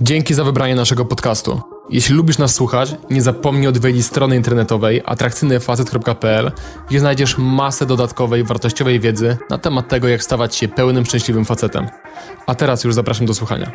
Dzięki za wybranie naszego podcastu. Jeśli lubisz nas słuchać, nie zapomnij odwiedzić strony internetowej atrakcyjnyfacet.pl, gdzie znajdziesz masę dodatkowej, wartościowej wiedzy na temat tego, jak stawać się pełnym, szczęśliwym facetem. A teraz już zapraszam do słuchania.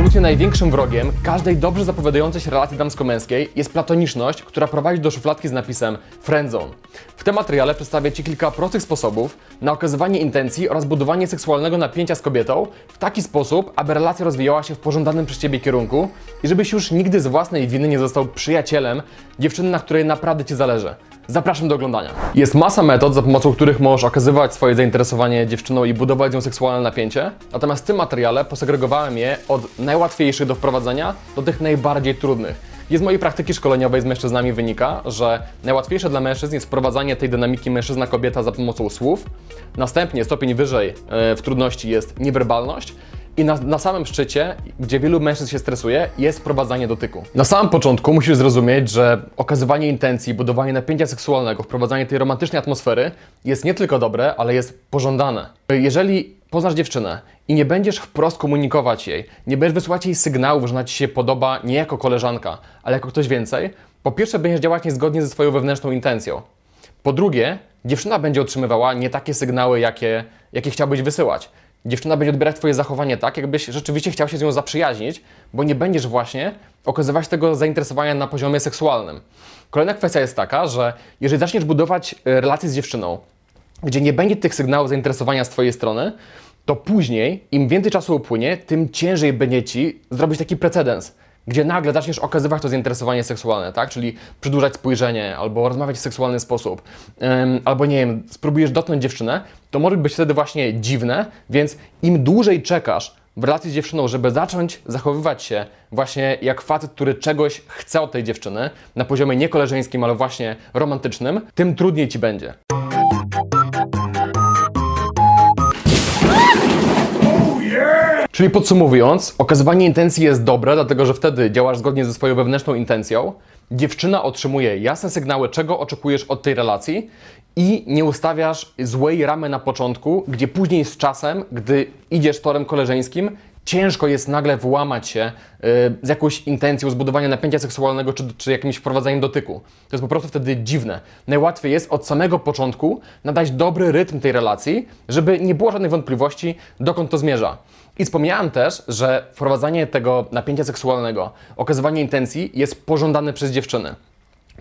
Absolutnie największym wrogiem każdej dobrze zapowiadającej się relacji damsko-męskiej jest platoniczność, która prowadzi do szufladki z napisem friendzone. W tym materiale przedstawię Ci kilka prostych sposobów na okazywanie intencji oraz budowanie seksualnego napięcia z kobietą w taki sposób, aby relacja rozwijała się w pożądanym przez Ciebie kierunku i żebyś już nigdy z własnej winy nie został przyjacielem dziewczyny, na której naprawdę Ci zależy. Zapraszam do oglądania. Jest masa metod, za pomocą których możesz okazywać swoje zainteresowanie dziewczyną i budować z nią seksualne napięcie. Natomiast w tym materiale posegregowałem je od najłatwiejszych do wprowadzenia do tych najbardziej trudnych. I z mojej praktyki szkoleniowej z mężczyznami wynika, że najłatwiejsze dla mężczyzn jest wprowadzanie tej dynamiki mężczyzna-kobieta za pomocą słów. Następnie stopień wyżej e, w trudności jest niewerbalność. I na, na, samym szczycie, gdzie wielu mężczyzn się stresuje, jest wprowadzanie dotyku. Na samym początku musisz zrozumieć, że okazywanie intencji, budowanie napięcia seksualnego, wprowadzanie tej romantycznej atmosfery jest nie tylko dobre, ale jest pożądane. Jeżeli poznasz dziewczynę i nie będziesz wprost komunikować jej, nie będziesz wysyłać jej sygnałów, że ona ci się podoba nie jako koleżanka, ale jako ktoś więcej, po pierwsze będziesz działać niezgodnie ze swoją wewnętrzną intencją. Po drugie, dziewczyna będzie otrzymywała nie takie sygnały, jakie, jakie chciałbyś wysyłać dziewczyna będzie odbierać Twoje zachowanie tak, jakbyś rzeczywiście chciał się z nią zaprzyjaźnić, bo nie będziesz właśnie okazywać tego zainteresowania na poziomie seksualnym. Kolejna kwestia jest taka, że jeżeli zaczniesz budować e, relacje z dziewczyną, gdzie nie będzie tych sygnałów zainteresowania z Twojej strony, to później, im więcej czasu upłynie, tym ciężej będzie Ci zrobić taki precedens gdzie nagle zaczniesz okazywać to zainteresowanie seksualne, tak? Czyli przedłużać spojrzenie, albo rozmawiać w seksualny sposób, ym, albo nie wiem, spróbujesz dotknąć dziewczynę, to może być wtedy właśnie dziwne, więc im dłużej czekasz w relacji z dziewczyną, żeby zacząć zachowywać się właśnie jak facet, który czegoś chce od tej dziewczyny, na poziomie nie koleżeńskim, ale właśnie romantycznym, tym trudniej ci będzie. Czyli podsumowując, okazywanie intencji jest dobre, dlatego że wtedy działasz zgodnie ze swoją wewnętrzną intencją. Dziewczyna otrzymuje jasne sygnały, czego oczekujesz od tej relacji i nie ustawiasz złej ramy na początku, gdzie później z czasem, gdy idziesz torem koleżeńskim, ciężko jest nagle włamać się yy, z jakąś intencją zbudowania napięcia seksualnego czy, czy jakimś wprowadzaniem dotyku. To jest po prostu wtedy dziwne. Najłatwiej jest od samego początku nadać dobry rytm tej relacji, żeby nie było żadnej wątpliwości, dokąd to zmierza. I wspomniałem też, że wprowadzanie tego napięcia seksualnego, okazywanie intencji jest pożądane przez dziewczyny.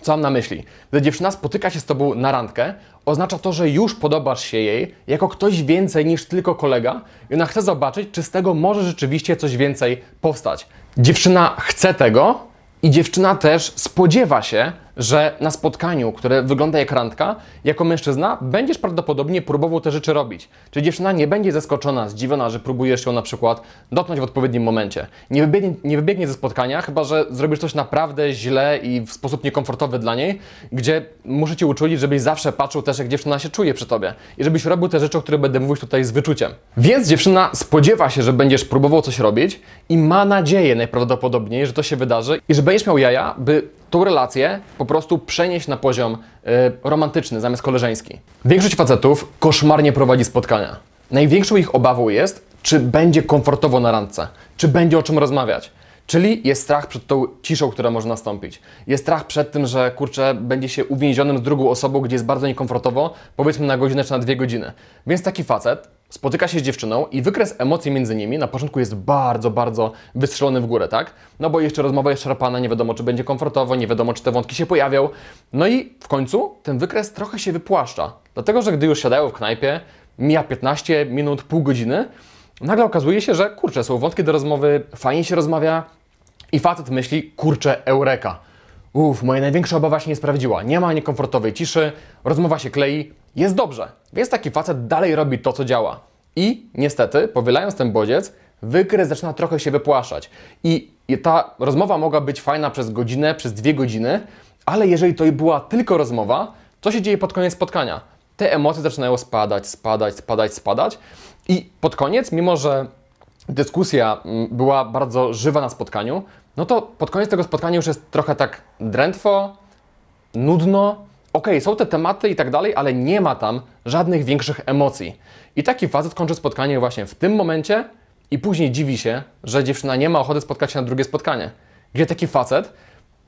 Co mam na myśli? Gdy dziewczyna spotyka się z tobą na randkę, oznacza to, że już podobasz się jej jako ktoś więcej niż tylko kolega i ona chce zobaczyć, czy z tego może rzeczywiście coś więcej powstać. Dziewczyna chce tego i dziewczyna też spodziewa się, że na spotkaniu, które wygląda jak randka, jako mężczyzna będziesz prawdopodobnie próbował te rzeczy robić. Czyli dziewczyna nie będzie zaskoczona, zdziwiona, że próbujesz ją na przykład dotknąć w odpowiednim momencie. Nie wybiegnie, nie wybiegnie ze spotkania, chyba że zrobisz coś naprawdę źle i w sposób niekomfortowy dla niej, gdzie muszę Cię uczulić, żebyś zawsze patrzył też, jak dziewczyna się czuje przy Tobie i żebyś robił te rzeczy, o których będę mówił tutaj z wyczuciem. Więc dziewczyna spodziewa się, że będziesz próbował coś robić i ma nadzieję najprawdopodobniej, że to się wydarzy i że będziesz miał jaja, by tą relację po prostu przenieść na poziom y, romantyczny zamiast koleżeński. Większość facetów koszmarnie prowadzi spotkania. Największą ich obawą jest, czy będzie komfortowo na randce, czy będzie o czym rozmawiać. Czyli jest strach przed tą ciszą, która może nastąpić. Jest strach przed tym, że kurczę, będzie się uwięzionym z drugą osobą, gdzie jest bardzo niekomfortowo, powiedzmy na godzinę czy na dwie godziny. Więc taki facet spotyka się z dziewczyną i wykres emocji między nimi na początku jest bardzo, bardzo wystrzelony w górę, tak? No bo jeszcze rozmowa jest szarpana, nie wiadomo czy będzie komfortowo, nie wiadomo czy te wątki się pojawią. No i w końcu ten wykres trochę się wypłaszcza. Dlatego, że gdy już siadają w knajpie, mija 15 minut, pół godziny, nagle okazuje się, że kurczę, są wątki do rozmowy, fajnie się rozmawia i facet myśli, kurczę, eureka. Uff, moja największa obawa się nie sprawdziła. Nie ma niekomfortowej ciszy, rozmowa się klei, jest dobrze. Więc taki facet dalej robi to, co działa. I niestety, powielając ten bodziec, wykres zaczyna trochę się wypłaszać. I, ta rozmowa mogła być fajna przez godzinę, przez dwie godziny, ale jeżeli to była tylko rozmowa, co się dzieje pod koniec spotkania? Te emocje zaczynają spadać, spadać, spadać, spadać. I pod koniec, mimo że dyskusja mm, była bardzo żywa na spotkaniu, no to pod koniec tego spotkania już jest trochę tak drętwo, nudno. Okej, okay, są te tematy i tak dalej, ale nie ma tam żadnych większych emocji. I taki facet kończy spotkanie właśnie w tym momencie i później dziwi się, że dziewczyna nie ma ochoty spotkać się na drugie spotkanie. Gdzie taki facet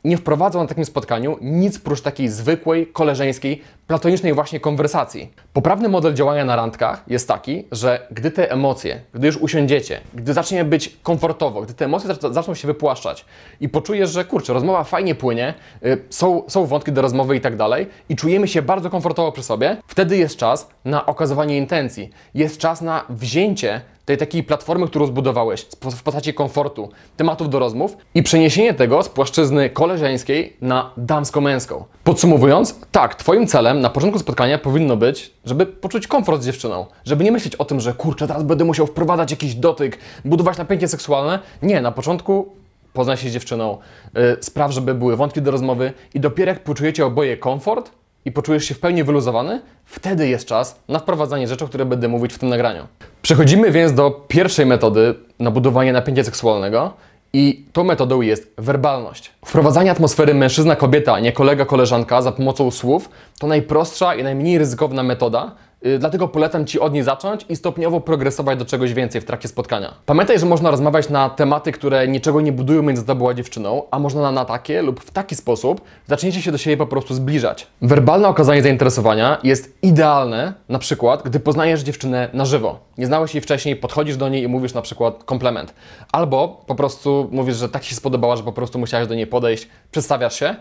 nie wprowadzał na takim spotkaniu nic prócz takiej zwykłej, koleżeńskiej, platonicznej właśnie konwersacji. Poprawny model działania na randkach jest taki, że gdy te emocje, gdy już usiądziecie, gdy zacznie być komfortowo, gdy te emocje zaczną się wypłaszczać i poczujesz, że kurczę, rozmowa fajnie płynie, yy, są, są wątki do rozmowy i tak dalej i czujemy się bardzo komfortowo przy sobie, wtedy jest czas na okazywanie intencji. Jest czas na wzięcie tej takiej platformy, którą zbudowałeś w postaci komfortu, tematów do rozmów i przeniesienie tego z płaszczyzny koleżeńskiej na damsko-męską. Podsumowując, tak, Twoim celem na początku spotkania powinno być, żeby poczuć komfort z dziewczyną, żeby nie myśleć o tym, że kurczę, teraz będę musiał wprowadzać jakiś dotyk, budować napięcie seksualne. Nie, na początku poznaj się z dziewczyną, yy, spraw, żeby były wątki do rozmowy i dopiero jak poczujecie oboje komfort, i poczujesz się w pełni wyluzowany, wtedy jest czas na wprowadzanie rzeczy, o których będę mówić w tym nagraniu. Przechodzimy więc do pierwszej metody na budowanie napięcia seksualnego i tą metodą jest werbalność. Wprowadzanie atmosfery mężczyzna-kobieta, nie kolega-koleżanka za pomocą słów to najprostsza i najmniej ryzykowna metoda, dlatego polecam Ci od niej zacząć i stopniowo progresować do czegoś więcej w trakcie spotkania. Pamiętaj, że można rozmawiać na tematy, które niczego nie budują między tobą a dziewczyną, a można na, na takie lub w taki sposób zaczniecie się do siebie po prostu zbliżać. Werbalne okazanie zainteresowania jest idealne, na przykład, gdy poznajesz dziewczynę na żywo. Nie znałeś jej wcześniej, podchodzisz do niej i mówisz na przykład komplement. Albo po prostu mówisz, że tak się spodobała, że po prostu musiałeś do niej podejść, przedstawiasz się.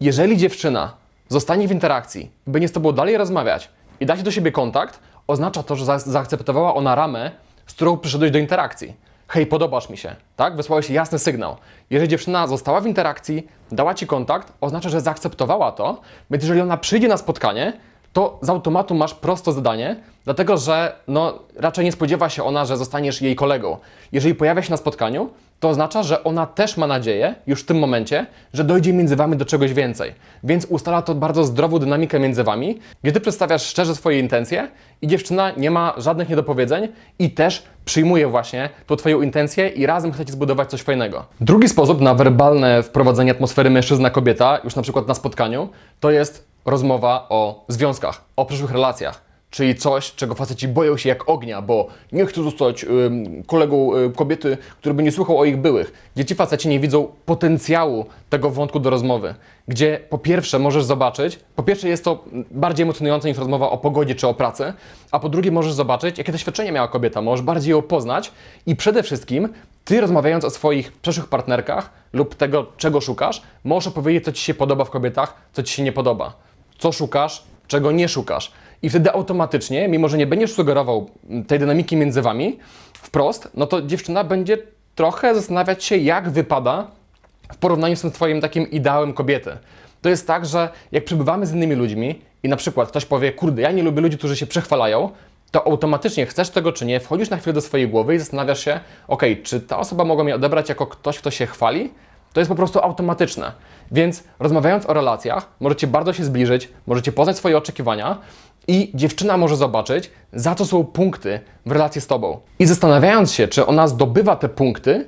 Jeżeli dziewczyna zostanie w interakcji, by nie z tobą dalej rozmawiać, i dać do siebie kontakt, oznacza to, że za zaakceptowała ona ramę, z którą przyszedłeś do interakcji. Hej, podobasz mi się, tak? Wysłałeś jasny sygnał. Jeżeli dziewczyna została w interakcji, dała ci kontakt, oznacza, że zaakceptowała to, więc jeżeli ona przyjdzie na spotkanie, to z automatu masz prosto zadanie, dlatego że no, raczej nie spodziewa się ona, że zostaniesz jej kolegą. Jeżeli pojawia się na spotkaniu, to oznacza, że ona też ma nadzieję, już w tym momencie, że dojdzie między wami do czegoś więcej. Więc ustala to bardzo zdrową dynamikę między wami, gdzie ty przedstawiasz szczerze swoje intencje i dziewczyna nie ma żadnych niedopowiedzeń i też przyjmuje właśnie tą twoją intencję i razem chcecie zbudować coś fajnego. Drugi sposób na werbalne wprowadzenie atmosfery mężczyzna-kobieta, już na przykład na spotkaniu, to jest rozmowa o związkach, o przyszłych relacjach. Czyli coś, czego faceci boją się jak ognia, bo nie chcą zostać y, kolegą y, kobiety, który by nie słuchał o ich byłych. Gdzie ci faceci nie widzą potencjału tego wątku do rozmowy. Gdzie po pierwsze możesz zobaczyć, po pierwsze jest to bardziej emocjonujące niż rozmowa o pogodzie czy o pracy, a po drugie możesz zobaczyć, jakie doświadczenie miała kobieta, możesz bardziej ją poznać i przede wszystkim ty rozmawiając o swoich przyszłych partnerkach lub tego, czego szukasz, możesz opowiedzieć, co ci się podoba w kobietach, co ci się nie podoba. Co szukasz, czego nie szukasz. I wtedy automatycznie, mimo że nie będziesz sugerował tej dynamiki między wami wprost, no to dziewczyna będzie trochę zastanawiać się, jak wypada w porównaniu z tym Twoim takim ideałem kobiety. To jest tak, że jak przebywamy z innymi ludźmi i na przykład ktoś powie, kurde, ja nie lubię ludzi, którzy się przechwalają, to automatycznie chcesz tego czy nie, wchodzisz na chwilę do swojej głowy i zastanawiasz się, ok, czy ta osoba mogła mnie odebrać jako ktoś, kto się chwali? To jest po prostu automatyczne. Więc rozmawiając o relacjach, możecie bardzo się zbliżyć, możecie poznać swoje oczekiwania i dziewczyna może zobaczyć, za co są punkty w relacji z tobą. I zastanawiając się, czy ona zdobywa te punkty,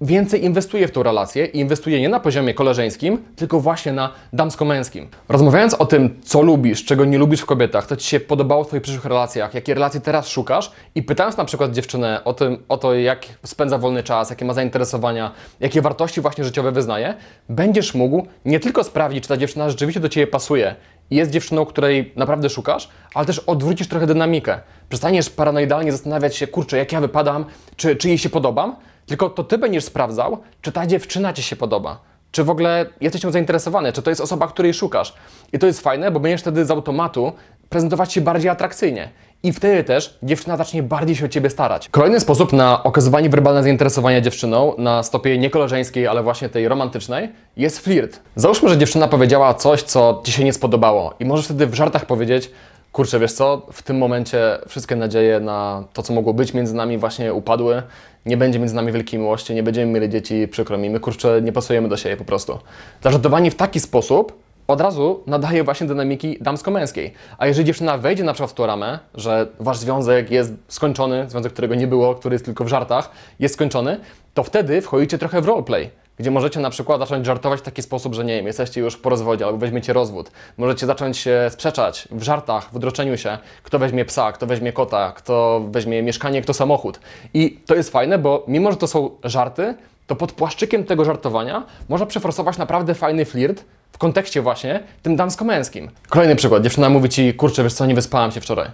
więcej inwestuje w tą relację i inwestuje nie na poziomie koleżeńskim, tylko właśnie na damsko-męskim. Rozmawiając o tym, co lubisz, czego nie lubisz w kobietach, co Ci się podobało w Twoich przyszłych relacjach, jakie relacje teraz szukasz i pytając na przykład dziewczynę o, tym, o to, jak spędza wolny czas, jakie ma zainteresowania, jakie wartości właśnie życiowe wyznaje, będziesz mógł nie tylko sprawdzić, czy ta dziewczyna rzeczywiście do Ciebie pasuje jest dziewczyną, której naprawdę szukasz, ale też odwrócisz trochę dynamikę. Przestaniesz paranoidalnie zastanawiać się, kurczę, jak ja wypadam, czy, czy jej się podobam, tylko to ty będziesz sprawdzał, czy ta dziewczyna ci się podoba. Czy w ogóle jesteś nią zainteresowany, czy to jest osoba, której szukasz. I to jest fajne, bo będziesz wtedy z automatu prezentować się bardziej atrakcyjnie. I wtedy też dziewczyna zacznie bardziej się o ciebie starać. Kolejny sposób na okazywanie werbalne zainteresowania dziewczyną na stopie nie koleżeńskiej, ale właśnie tej romantycznej, jest flirt. Załóżmy, że dziewczyna powiedziała coś, co ci się nie spodobało, i możesz wtedy w żartach powiedzieć: Kurczę, wiesz co, w tym momencie wszystkie nadzieje na to, co mogło być między nami, właśnie upadły nie będzie między nami wielkiej miłości, nie będziemy mieli dzieci, przykro mi, my kurczę nie pasujemy do siebie po prostu. Zażartowanie w taki sposób od razu nadaje właśnie dynamiki damsko-męskiej. A jeżeli dziewczyna wejdzie na przykład w tą ramę, że wasz związek jest skończony, związek, którego nie było, który jest tylko w żartach, jest skończony, to wtedy wchodzicie trochę w roleplay gdzie możecie na przykład zacząć żartować w taki sposób, że nie wiem, jesteście już po rozwodzie albo weźmiecie rozwód. Możecie zacząć się sprzeczać w żartach, w droczeniu się, kto weźmie psa, kto weźmie kota, kto weźmie mieszkanie, kto samochód. I to jest fajne, bo mimo, że to są żarty, to pod płaszczykiem tego żartowania można przeforsować naprawdę fajny flirt w kontekście właśnie tym damsko-męskim. Kolejny przykład. Dziewczyna mówi Ci, kurczę, wiesz co, nie wyspałam się wczoraj.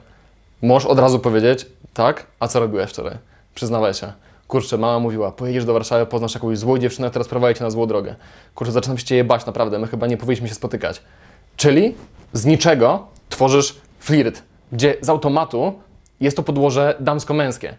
Możesz od razu powiedzieć, tak, a co robiłeś wczoraj? Przyznawaj się. Kurczę, mama mówiła, pojedziesz do Warszawy, poznasz jakąś złą dziewczynę, teraz prowadzi Cię na złą drogę. Kurczę, zaczynam się Cię jebać, naprawdę, my chyba nie powinniśmy się spotykać. Czyli z niczego tworzysz flirt, gdzie z automatu jest to podłoże damsko-męskie.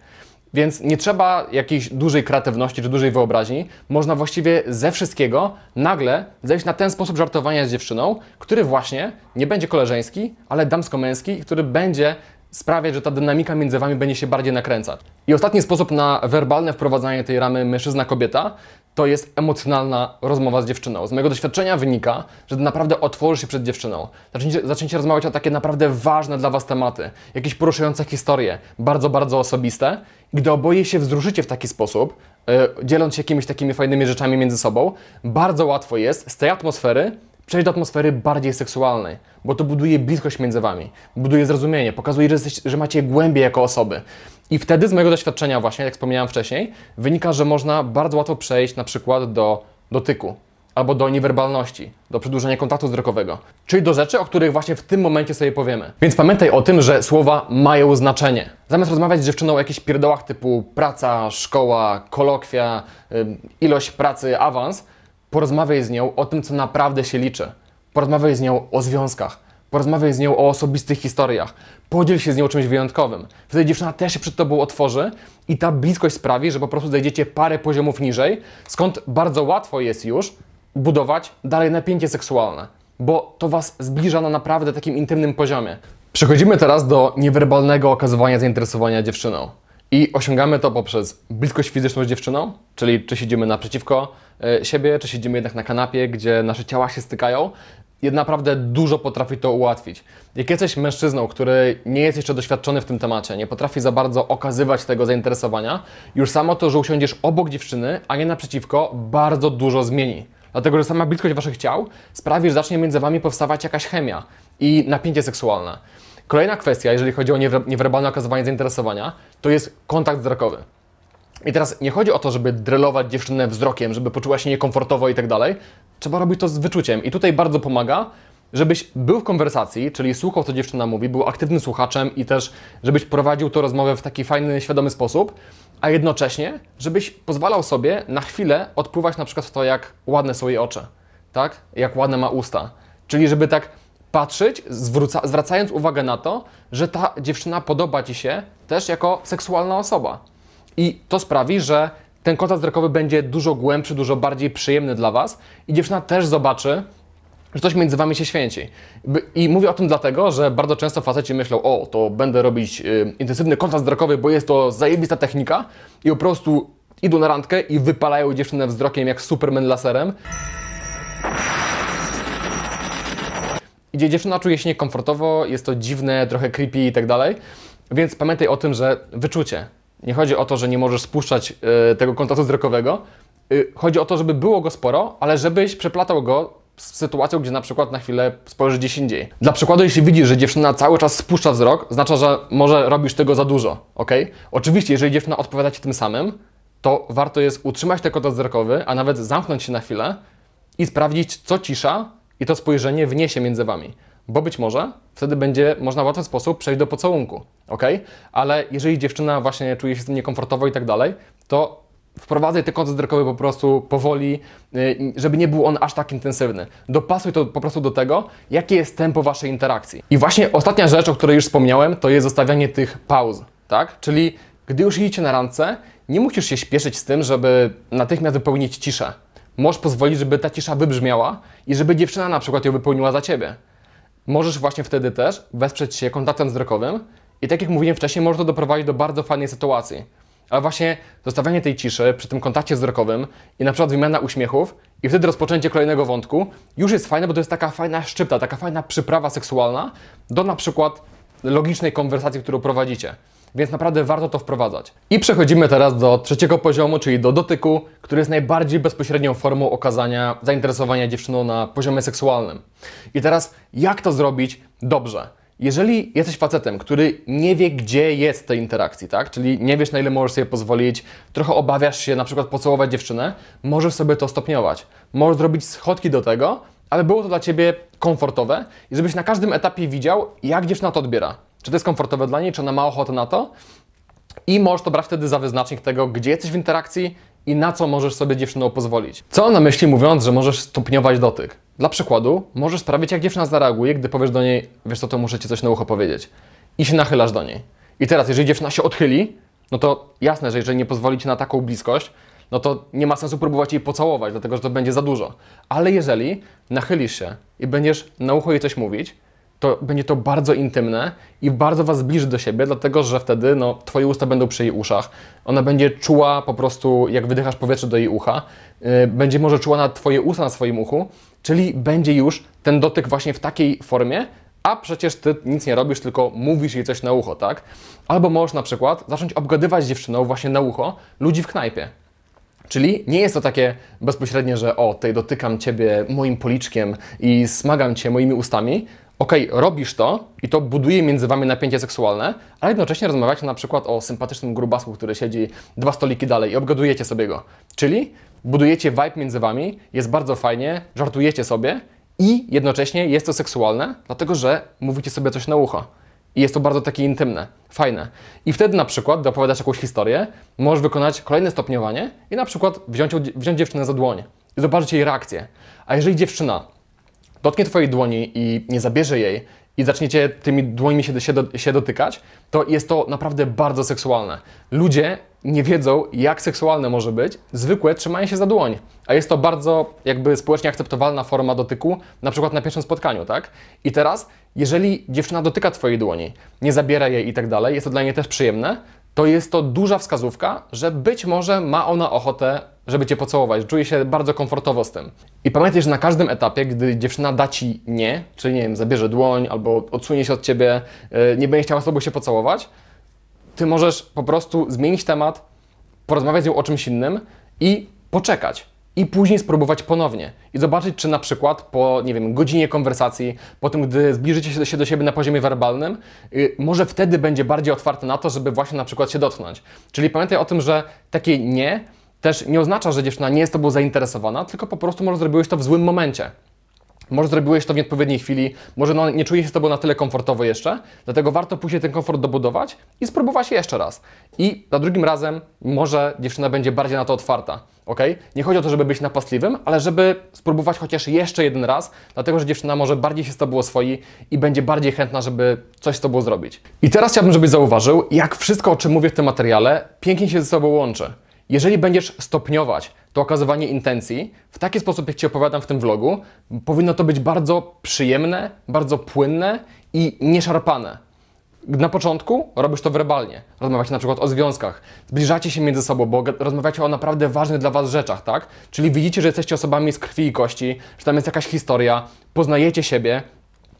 Więc nie trzeba jakiejś dużej kreatywności czy dużej wyobraźni. Można właściwie ze wszystkiego nagle zejść na ten sposób żartowania z dziewczyną, który właśnie nie będzie koleżeński, ale damsko-męski, który będzie sprawiać, że ta dynamika między Wami będzie się bardziej nakręcać. I ostatni sposób na werbalne wprowadzanie tej ramy mężczyzna-kobieta to jest emocjonalna rozmowa z dziewczyną. Z mojego doświadczenia wynika, że naprawdę otworzysz się przed dziewczyną. Zacznijcie, zacznijcie rozmawiać o takie naprawdę ważne dla Was tematy, jakieś poruszające historie, bardzo, bardzo osobiste. Gdy oboje się wzruszycie w taki sposób, yy, dzieląc się jakimiś takimi fajnymi rzeczami między sobą, bardzo łatwo jest z tej atmosfery przejść do atmosfery bardziej seksualnej, bo to buduje bliskość między Wami, buduje zrozumienie, pokazuje, że, jesteś, że macie głębiej jako osoby. I wtedy z mojego doświadczenia właśnie, jak wspomniałem wcześniej, wynika, że można bardzo łatwo przejść na przykład do dotyku albo do niewerbalności, do przedłużenia kontaktu wzrokowego, czyli do rzeczy, o których właśnie w tym momencie sobie powiemy. Więc pamiętaj o tym, że słowa mają znaczenie. Zamiast rozmawiać z dziewczyną o jakichś pierdołach typu praca, szkoła, kolokwia, ilość pracy, awans, porozmawiaj z nią o tym, co naprawdę się liczy. Porozmawiaj z nią o związkach, porozmawiaj z nią o osobistych historiach, podziel się z nią czymś wyjątkowym. Wtedy dziewczyna też się przed Tobą otworzy i ta bliskość sprawi, że po prostu zejdziecie parę poziomów niżej, skąd bardzo łatwo jest już budować dalej napięcie seksualne, bo to Was zbliża na naprawdę takim intymnym poziomie. Przechodzimy teraz do niewerbalnego okazywania zainteresowania dziewczyną. I osiągamy to poprzez bliskość fizyczną z dziewczyną, czyli czy siedzimy naprzeciwko e, siebie, czy siedzimy jednak na kanapie, gdzie nasze ciała się stykają. I naprawdę dużo potrafi to ułatwić. Jak jesteś mężczyzną, który nie jest jeszcze doświadczony w tym temacie, nie potrafi za bardzo okazywać tego zainteresowania, już samo to, że usiądziesz obok dziewczyny, a nie naprzeciwko, bardzo dużo zmieni. Dlatego, że sama bliskość waszych ciał sprawi, że zacznie między wami powstawać jakaś chemia i napięcie seksualne. Kolejna kwestia, jeżeli chodzi o niewerbalne okazywanie zainteresowania, to jest kontakt wzrokowy. I teraz nie chodzi o to, żeby drelować dziewczynę wzrokiem, żeby poczuła się niekomfortowo i tak dalej. Trzeba robić to z wyczuciem. I tutaj bardzo pomaga, żebyś był w konwersacji, czyli słuchał, co dziewczyna mówi, był aktywnym słuchaczem i też, żebyś prowadził tę rozmowę w taki fajny, świadomy sposób, a jednocześnie, żebyś pozwalał sobie na chwilę odpływać na przykład w to, jak ładne są jej oczy, tak? Jak ładne ma usta. Czyli żeby tak patrzeć, zwróca, zwracając uwagę na to, że ta dziewczyna podoba Ci się też jako seksualna osoba. I to sprawi, że ten kontakt wzrokowy będzie dużo głębszy, dużo bardziej przyjemny dla Was i dziewczyna też zobaczy, że coś między Wami się święci. I mówię o tym dlatego, że bardzo często faceci myślą, o, to będę robić y, intensywny kontakt wzrokowy, bo jest to zajebista technika i po prostu idą na randkę i wypalają dziewczynę wzrokiem jak Superman laserem. Gdzie dziewczyna czuje się niekomfortowo, jest to dziwne, trochę creepy i tak dalej. Więc pamiętaj o tym, że wyczucie. Nie chodzi o to, że nie możesz spuszczać y, tego kontaktu wzrokowego. Y, chodzi o to, żeby było go sporo, ale żebyś przeplatał go z sytuacją, gdzie na przykład na chwilę spojrzysz gdzieś indziej. Dla przykładu, jeśli widzisz, że dziewczyna cały czas spuszcza wzrok, znaczy, że może robisz tego za dużo, ok? Oczywiście, jeżeli dziewczyna odpowiada Ci tym samym, to warto jest utrzymać ten kontakt wzrokowy, a nawet zamknąć się na chwilę i sprawdzić, co cisza, i to spojrzenie wniesie między wami. Bo być może wtedy będzie można w łatwy sposób przejść do pocałunku, ok? Ale jeżeli dziewczyna właśnie czuje się z tym niekomfortowo i tak dalej, to wprowadzaj ten kontakt wzrokowy po prostu powoli, y, żeby nie był on aż tak intensywny. Dopasuj to po prostu do tego, jakie jest tempo Waszej interakcji. I właśnie ostatnia rzecz, o której już wspomniałem, to jest zostawianie tych pauz, tak? Czyli gdy już idziecie na randce, nie musisz się śpieszyć z tym, żeby natychmiast wypełnić ciszę Możesz pozwolić, żeby ta cisza wybrzmiała i żeby dziewczyna na przykład ją wypełniła za ciebie. Możesz właśnie wtedy też wesprzeć się kontaktem wzrokowym i tak jak mówiłem wcześniej, może to doprowadzić do bardzo fajnej sytuacji. Ale właśnie zostawianie tej ciszy przy tym kontakcie wzrokowym i na przykład wymiana uśmiechów i wtedy rozpoczęcie kolejnego wątku już jest fajne, bo to jest taka fajna szczypta, taka fajna przyprawa seksualna do na przykład logicznej konwersacji, którą prowadzicie. Więc naprawdę warto to wprowadzać. I przechodzimy teraz do trzeciego poziomu, czyli do dotyku, który jest najbardziej bezpośrednią formą okazania zainteresowania dziewczyną na poziomie seksualnym. I teraz, jak to zrobić dobrze? Jeżeli jesteś facetem, który nie wie, gdzie jest tej interakcji, tak? Czyli nie wiesz, na ile możesz sobie pozwolić, trochę obawiasz się na przykład pocałować dziewczynę, możesz sobie to stopniować. Możesz zrobić schodki do tego, ale było to dla Ciebie komfortowe i żebyś na każdym etapie widział, jak dziewczyna to odbiera. Czy to jest komfortowe dla niej, czy ona ma ochotę na to. I możesz to brać wtedy za wyznacznik tego, gdzie jesteś w interakcji i na co możesz sobie dziewczyną pozwolić. Co mam na myśli mówiąc, że możesz stopniować dotyk? Dla przykładu, możesz sprawić, jak dziewczyna zareaguje, gdy powiesz do niej, wiesz co, to muszę Ci coś na ucho powiedzieć. I się nachylasz do niej. I teraz, jeżeli dziewczyna się odchyli, no to jasne, że jeżeli nie pozwoli Ci na taką bliskość, no to nie ma sensu próbować jej pocałować, dlatego że to będzie za dużo. Ale jeżeli nachylisz się i będziesz na ucho jej coś mówić, to będzie to bardzo intymne i bardzo Was zbliży do siebie, dlatego że wtedy no, Twoje usta będą przy jej uszach. Ona będzie czuła po prostu, jak wydychasz powietrze do jej ucha. Yy, będzie może czuła na Twoje usta na swoim uchu, czyli będzie już ten dotyk właśnie w takiej formie, a przecież Ty nic nie robisz, tylko mówisz jej coś na ucho, tak? Albo możesz na przykład zacząć obgadywać dziewczyną właśnie na ucho ludzi w knajpie. Czyli nie jest to takie bezpośrednie, że o, tutaj dotykam Ciebie moim policzkiem i smagam Cię moimi ustami. Okay, robisz to i to buduje między Wami napięcie seksualne, ale jednocześnie rozmawiacie na przykład o sympatycznym grubasku, który siedzi dwa stoliki dalej i obgadujecie sobie go. Czyli budujecie vibe między Wami, jest bardzo fajnie, żartujecie sobie i jednocześnie jest to seksualne, dlatego że mówicie sobie coś na ucho. I jest to bardzo takie intymne, fajne. I wtedy na przykład, gdy opowiadasz jakąś historię, możesz wykonać kolejne stopniowanie i na przykład wziąć, wziąć dziewczynę za dłoń i zobaczyć jej reakcję. A jeżeli dziewczyna dotknie Twojej dłoni i nie zabierze jej i zaczniecie tymi dłońmi się, się, do, się dotykać, to jest to naprawdę bardzo seksualne. Ludzie nie wiedzą, jak seksualne może być, zwykłe trzymanie się za dłoń. A jest to bardzo jakby społecznie akceptowalna forma dotyku, na przykład na pierwszym spotkaniu, tak? I teraz, jeżeli dziewczyna dotyka Twojej dłoni, nie zabiera jej i tak dalej, jest to dla niej też przyjemne, to jest to duża wskazówka, że być może ma ona ochotę, żeby Cię pocałować, czuje się bardzo komfortowo z tym. I pamiętaj, że na każdym etapie, gdy dziewczyna da Ci nie, czyli nie wiem, zabierze dłoń albo odsunie się od Ciebie, yy, nie będzie chciała z Tobą się pocałować, Ty możesz po prostu zmienić temat, porozmawiać z nią o czymś innym i poczekać i później spróbować ponownie i zobaczyć, czy na przykład po, nie wiem, godzinie konwersacji, po tym, gdy zbliżycie się do siebie na poziomie werbalnym, yy, może wtedy będzie bardziej otwarty na to, żeby właśnie na przykład się dotknąć. Czyli pamiętaj o tym, że takie nie też nie oznacza, że dziewczyna nie jest tobą zainteresowana, tylko po prostu może zrobiłeś to w złym momencie. Może zrobiłeś to w nieodpowiedniej chwili, może no, nie czuje się z Tobą na tyle komfortowo jeszcze, dlatego warto później ten komfort dobudować i spróbować jeszcze raz. I za drugim razem może dziewczyna będzie bardziej na to otwarta, ok? Nie chodzi o to, żeby być napastliwym, ale żeby spróbować chociaż jeszcze jeden raz, dlatego że dziewczyna może bardziej się z Tobą oswoi i będzie bardziej chętna, żeby coś z Tobą zrobić. I teraz chciałbym, żebyś zauważył, jak wszystko, o czym mówię w tym materiale, pięknie się ze sobą łączy. Jeżeli będziesz stopniować to okazywanie intencji w taki sposób, jak Ci opowiadam w tym vlogu, powinno to być bardzo przyjemne, bardzo płynne i nieszarpane. Na początku robisz to werbalnie. Rozmawiacie na przykład o związkach. Zbliżacie się między sobą, bo rozmawiacie o naprawdę ważnych dla Was rzeczach, tak? Czyli widzicie, że jesteście osobami z krwi i kości, że tam jest jakaś historia, poznajecie siebie,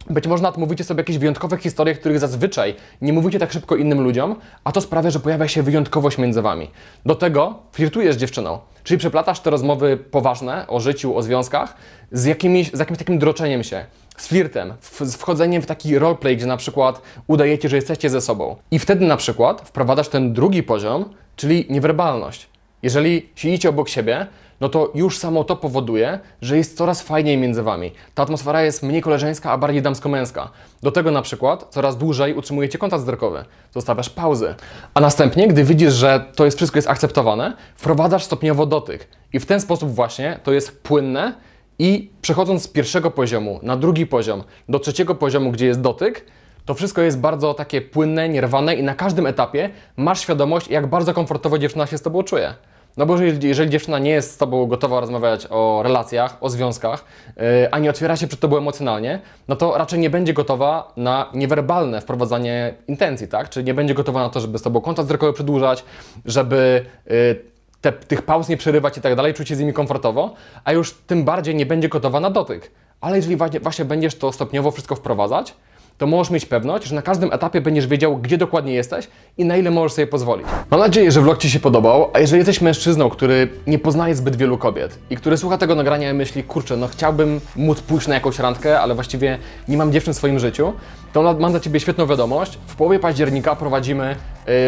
być może nawet mówicie sobie jakieś wyjątkowe historie, których zazwyczaj nie mówicie tak szybko innym ludziom, a to sprawia, że pojawia się wyjątkowość między wami. Do tego flirtujesz z dziewczyną, czyli przeplatasz te rozmowy poważne o życiu, o związkach z, z jakimś takim droczeniem się, z flirtem, z wchodzeniem w taki roleplay, gdzie na przykład udajecie, że jesteście ze sobą. I wtedy na przykład wprowadzasz ten drugi poziom, czyli niewerbalność. Jeżeli siedzicie obok siebie, no to już samo to powoduje, że jest coraz fajniej między wami. Ta atmosfera jest mniej koleżeńska, a bardziej damsko-męska. Do tego na przykład coraz dłużej utrzymujecie kontakt wzrokowy, zostawiasz pauzy. A następnie, gdy widzisz, że to jest wszystko jest akceptowane, wprowadzasz stopniowo dotyk. I w ten sposób właśnie to jest płynne i przechodząc z pierwszego poziomu na drugi poziom, do trzeciego poziomu, gdzie jest dotyk, to wszystko jest bardzo takie płynne, nierwane i na każdym etapie masz świadomość, jak bardzo komfortowo dziewczyna się z Tobą czuje. No bo jeżeli, jeżeli, dziewczyna nie jest z Tobą gotowa rozmawiać o relacjach, o związkach, yy, a nie otwiera się przed Tobą emocjonalnie, no to raczej nie będzie gotowa na niewerbalne wprowadzanie intencji, tak? Czyli nie będzie gotowa na to, żeby z Tobą kontakt wzrokowy przedłużać, żeby yy, te, tych pauz nie przerywać i tak dalej, czuć się z nimi komfortowo, a już tym bardziej nie będzie gotowa na dotyk. Ale jeżeli właśnie, właśnie będziesz to stopniowo wszystko wprowadzać, to możesz mieć pewność, że na każdym etapie będziesz wiedział, gdzie dokładnie jesteś i na ile możesz sobie pozwolić. Mam nadzieję, że vlog Ci się podobał, a jeżeli jesteś mężczyzną, który nie poznaje zbyt wielu kobiet i który słucha tego nagrania i myśli, kurczę, no chciałbym móc pójść na jakąś randkę, ale właściwie nie mam dziewczyn w swoim życiu, to mam dla Ciebie świetną wiadomość. W połowie października prowadzimy y,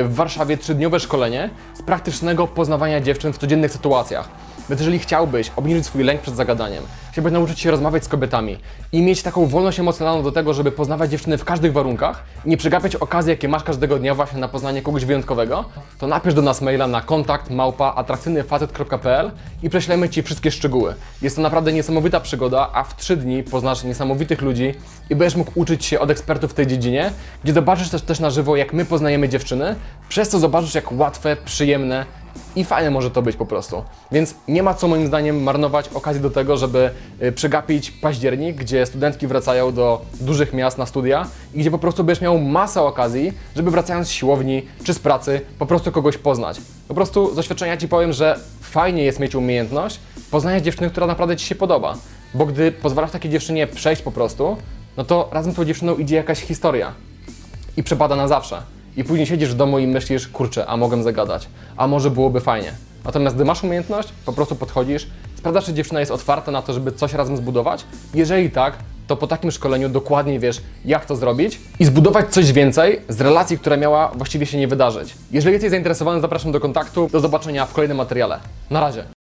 w Warszawie trzydniowe szkolenie z praktycznego poznawania dziewczyn w codziennych sytuacjach. Więc jeżeli chciałbyś obniżyć swój lęk przed zagadaniem, chciałbyś nauczyć się rozmawiać z kobietami i mieć taką wolność emocjonalną do tego, żeby poznawać dziewczyny w każdych warunkach nie przegapiać okazji, jakie masz każdego dnia właśnie na poznanie kogoś wyjątkowego, to napisz do nas maila na kontakt małpa atrakcyjnyfacet.pl i prześlemy Ci wszystkie szczegóły. Jest to naprawdę niesamowita przygoda, a w trzy dni poznasz niesamowitych ludzi i będziesz mógł uczyć się od ekspertów w tej dziedzinie, gdzie zobaczysz też, też na żywo, jak my poznajemy dziewczyny, przez co zobaczysz, jak łatwe, przyjemne i fajne może to być po prostu. Więc nie ma co moim zdaniem marnować okazji do tego, żeby y, przegapić październik, gdzie studentki wracają do dużych miast na studia i gdzie po prostu będziesz miał masę okazji, żeby wracając z siłowni czy z pracy po prostu kogoś poznać. Po prostu z doświadczenia Ci powiem, że fajnie jest mieć umiejętność poznania dziewczyny, która naprawdę Ci się podoba. Bo gdy pozwalasz takiej dziewczynie przejść po prostu, no to razem z tą dziewczyną idzie jakaś historia i przepada na zawsze. I później siedzisz w domu i myślisz, kurczę, a mogłem zagadać, a może byłoby fajnie. Natomiast gdy masz umiejętność, po prostu podchodzisz, sprawdzasz, czy dziewczyna jest otwarta na to, żeby coś razem zbudować. Jeżeli tak, to po takim szkoleniu dokładnie wiesz, jak to zrobić i zbudować coś więcej z relacji, która miała właściwie się nie wydarzyć. Jeżeli jesteś zainteresowany, zapraszam do kontaktu. Do zobaczenia w kolejnym materiale. Na razie.